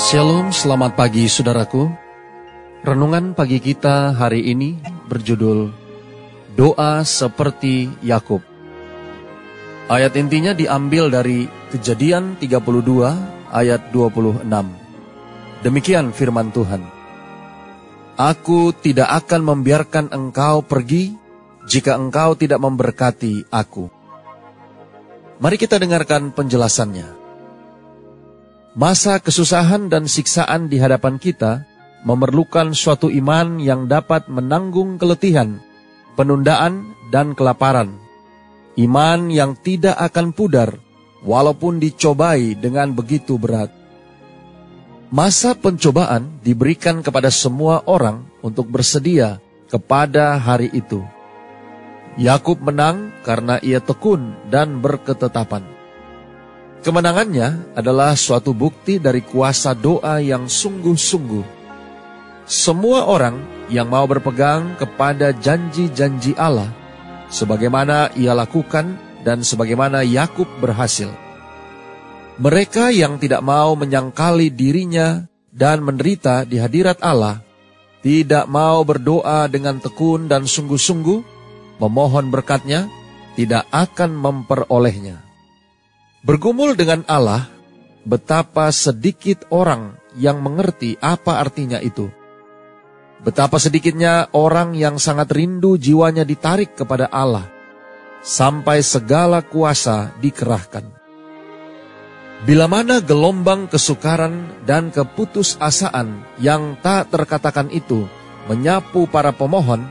Shalom, selamat pagi saudaraku. Renungan pagi kita hari ini berjudul Doa seperti Yakub. Ayat intinya diambil dari Kejadian 32 ayat 26. Demikian firman Tuhan. Aku tidak akan membiarkan engkau pergi jika engkau tidak memberkati aku. Mari kita dengarkan penjelasannya. Masa kesusahan dan siksaan di hadapan kita memerlukan suatu iman yang dapat menanggung keletihan, penundaan, dan kelaparan. Iman yang tidak akan pudar walaupun dicobai dengan begitu berat. Masa pencobaan diberikan kepada semua orang untuk bersedia kepada hari itu. Yakub menang karena ia tekun dan berketetapan. Kemenangannya adalah suatu bukti dari kuasa doa yang sungguh-sungguh. Semua orang yang mau berpegang kepada janji-janji Allah, sebagaimana ia lakukan dan sebagaimana Yakub berhasil. Mereka yang tidak mau menyangkali dirinya dan menderita di hadirat Allah, tidak mau berdoa dengan tekun dan sungguh-sungguh, memohon berkatnya, tidak akan memperolehnya. Bergumul dengan Allah, betapa sedikit orang yang mengerti apa artinya itu. Betapa sedikitnya orang yang sangat rindu jiwanya ditarik kepada Allah, sampai segala kuasa dikerahkan. Bila mana gelombang kesukaran dan keputusasaan yang tak terkatakan itu menyapu para pemohon,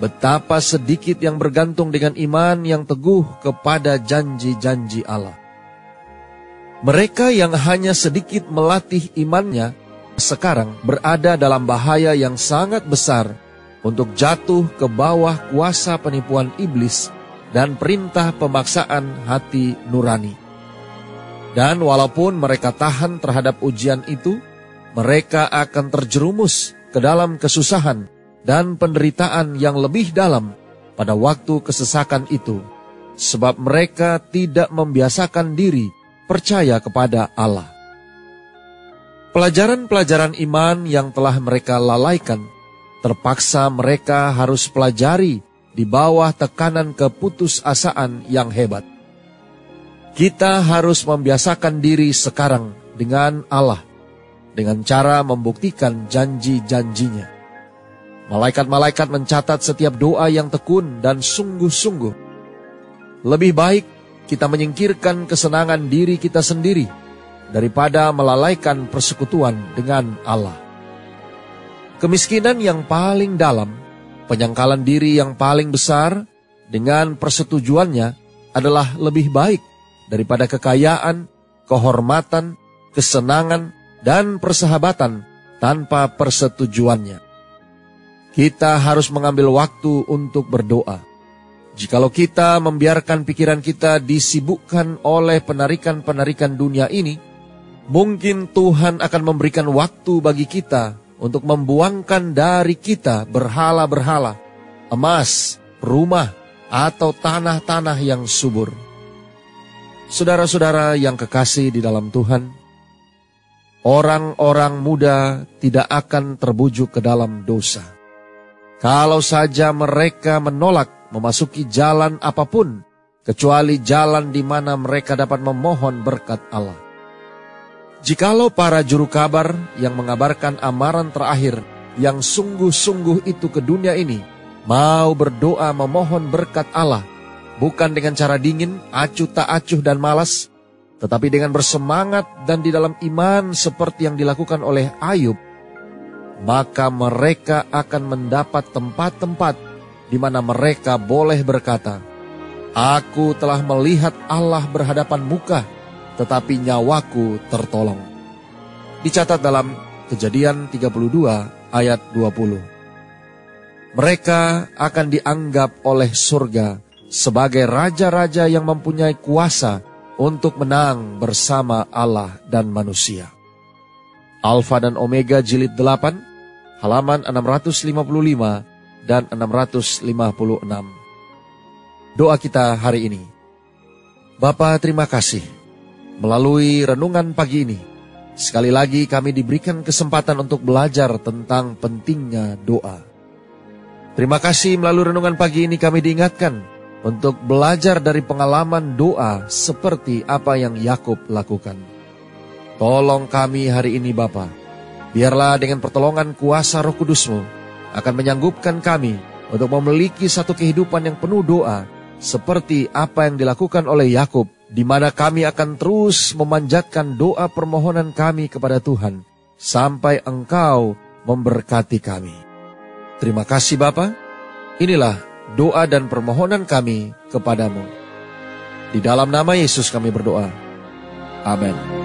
betapa sedikit yang bergantung dengan iman yang teguh kepada janji-janji Allah. Mereka yang hanya sedikit melatih imannya sekarang berada dalam bahaya yang sangat besar untuk jatuh ke bawah kuasa penipuan iblis dan perintah pemaksaan hati nurani. Dan walaupun mereka tahan terhadap ujian itu, mereka akan terjerumus ke dalam kesusahan dan penderitaan yang lebih dalam pada waktu kesesakan itu, sebab mereka tidak membiasakan diri percaya kepada Allah. Pelajaran-pelajaran iman yang telah mereka lalaikan, terpaksa mereka harus pelajari di bawah tekanan keputusasaan yang hebat. Kita harus membiasakan diri sekarang dengan Allah, dengan cara membuktikan janji-janjinya. Malaikat-malaikat mencatat setiap doa yang tekun dan sungguh-sungguh. Lebih baik kita menyingkirkan kesenangan diri kita sendiri daripada melalaikan persekutuan dengan Allah. Kemiskinan yang paling dalam, penyangkalan diri yang paling besar dengan persetujuannya adalah lebih baik daripada kekayaan, kehormatan, kesenangan, dan persahabatan tanpa persetujuannya. Kita harus mengambil waktu untuk berdoa Jikalau kita membiarkan pikiran kita disibukkan oleh penarikan-penarikan dunia ini, mungkin Tuhan akan memberikan waktu bagi kita untuk membuangkan dari kita berhala-berhala, emas, rumah, atau tanah-tanah yang subur. Saudara-saudara yang kekasih di dalam Tuhan, orang-orang muda tidak akan terbujuk ke dalam dosa. Kalau saja mereka menolak memasuki jalan apa pun, kecuali jalan di mana mereka dapat memohon berkat Allah. Jikalau para juru kabar yang mengabarkan amaran terakhir yang sungguh-sungguh itu ke dunia ini, mau berdoa memohon berkat Allah, bukan dengan cara dingin, acuh tak acuh dan malas, tetapi dengan bersemangat dan di dalam iman seperti yang dilakukan oleh Ayub, maka mereka akan mendapat tempat-tempat di mana mereka boleh berkata, Aku telah melihat Allah berhadapan muka, tetapi nyawaku tertolong. Dicatat dalam kejadian 32 ayat 20. Mereka akan dianggap oleh surga sebagai raja-raja yang mempunyai kuasa untuk menang bersama Allah dan manusia. Alfa dan Omega jilid 8, halaman 655 dan 656. Doa kita hari ini. Bapa terima kasih. Melalui renungan pagi ini, Sekali lagi kami diberikan kesempatan untuk belajar tentang pentingnya doa. Terima kasih melalui renungan pagi ini kami diingatkan untuk belajar dari pengalaman doa seperti apa yang Yakub lakukan. Tolong kami hari ini Bapa, biarlah dengan pertolongan kuasa roh kudusmu akan menyanggupkan kami untuk memiliki satu kehidupan yang penuh doa seperti apa yang dilakukan oleh Yakub di mana kami akan terus memanjatkan doa permohonan kami kepada Tuhan sampai Engkau memberkati kami. Terima kasih Bapa. Inilah doa dan permohonan kami kepadamu. Di dalam nama Yesus kami berdoa. Amin.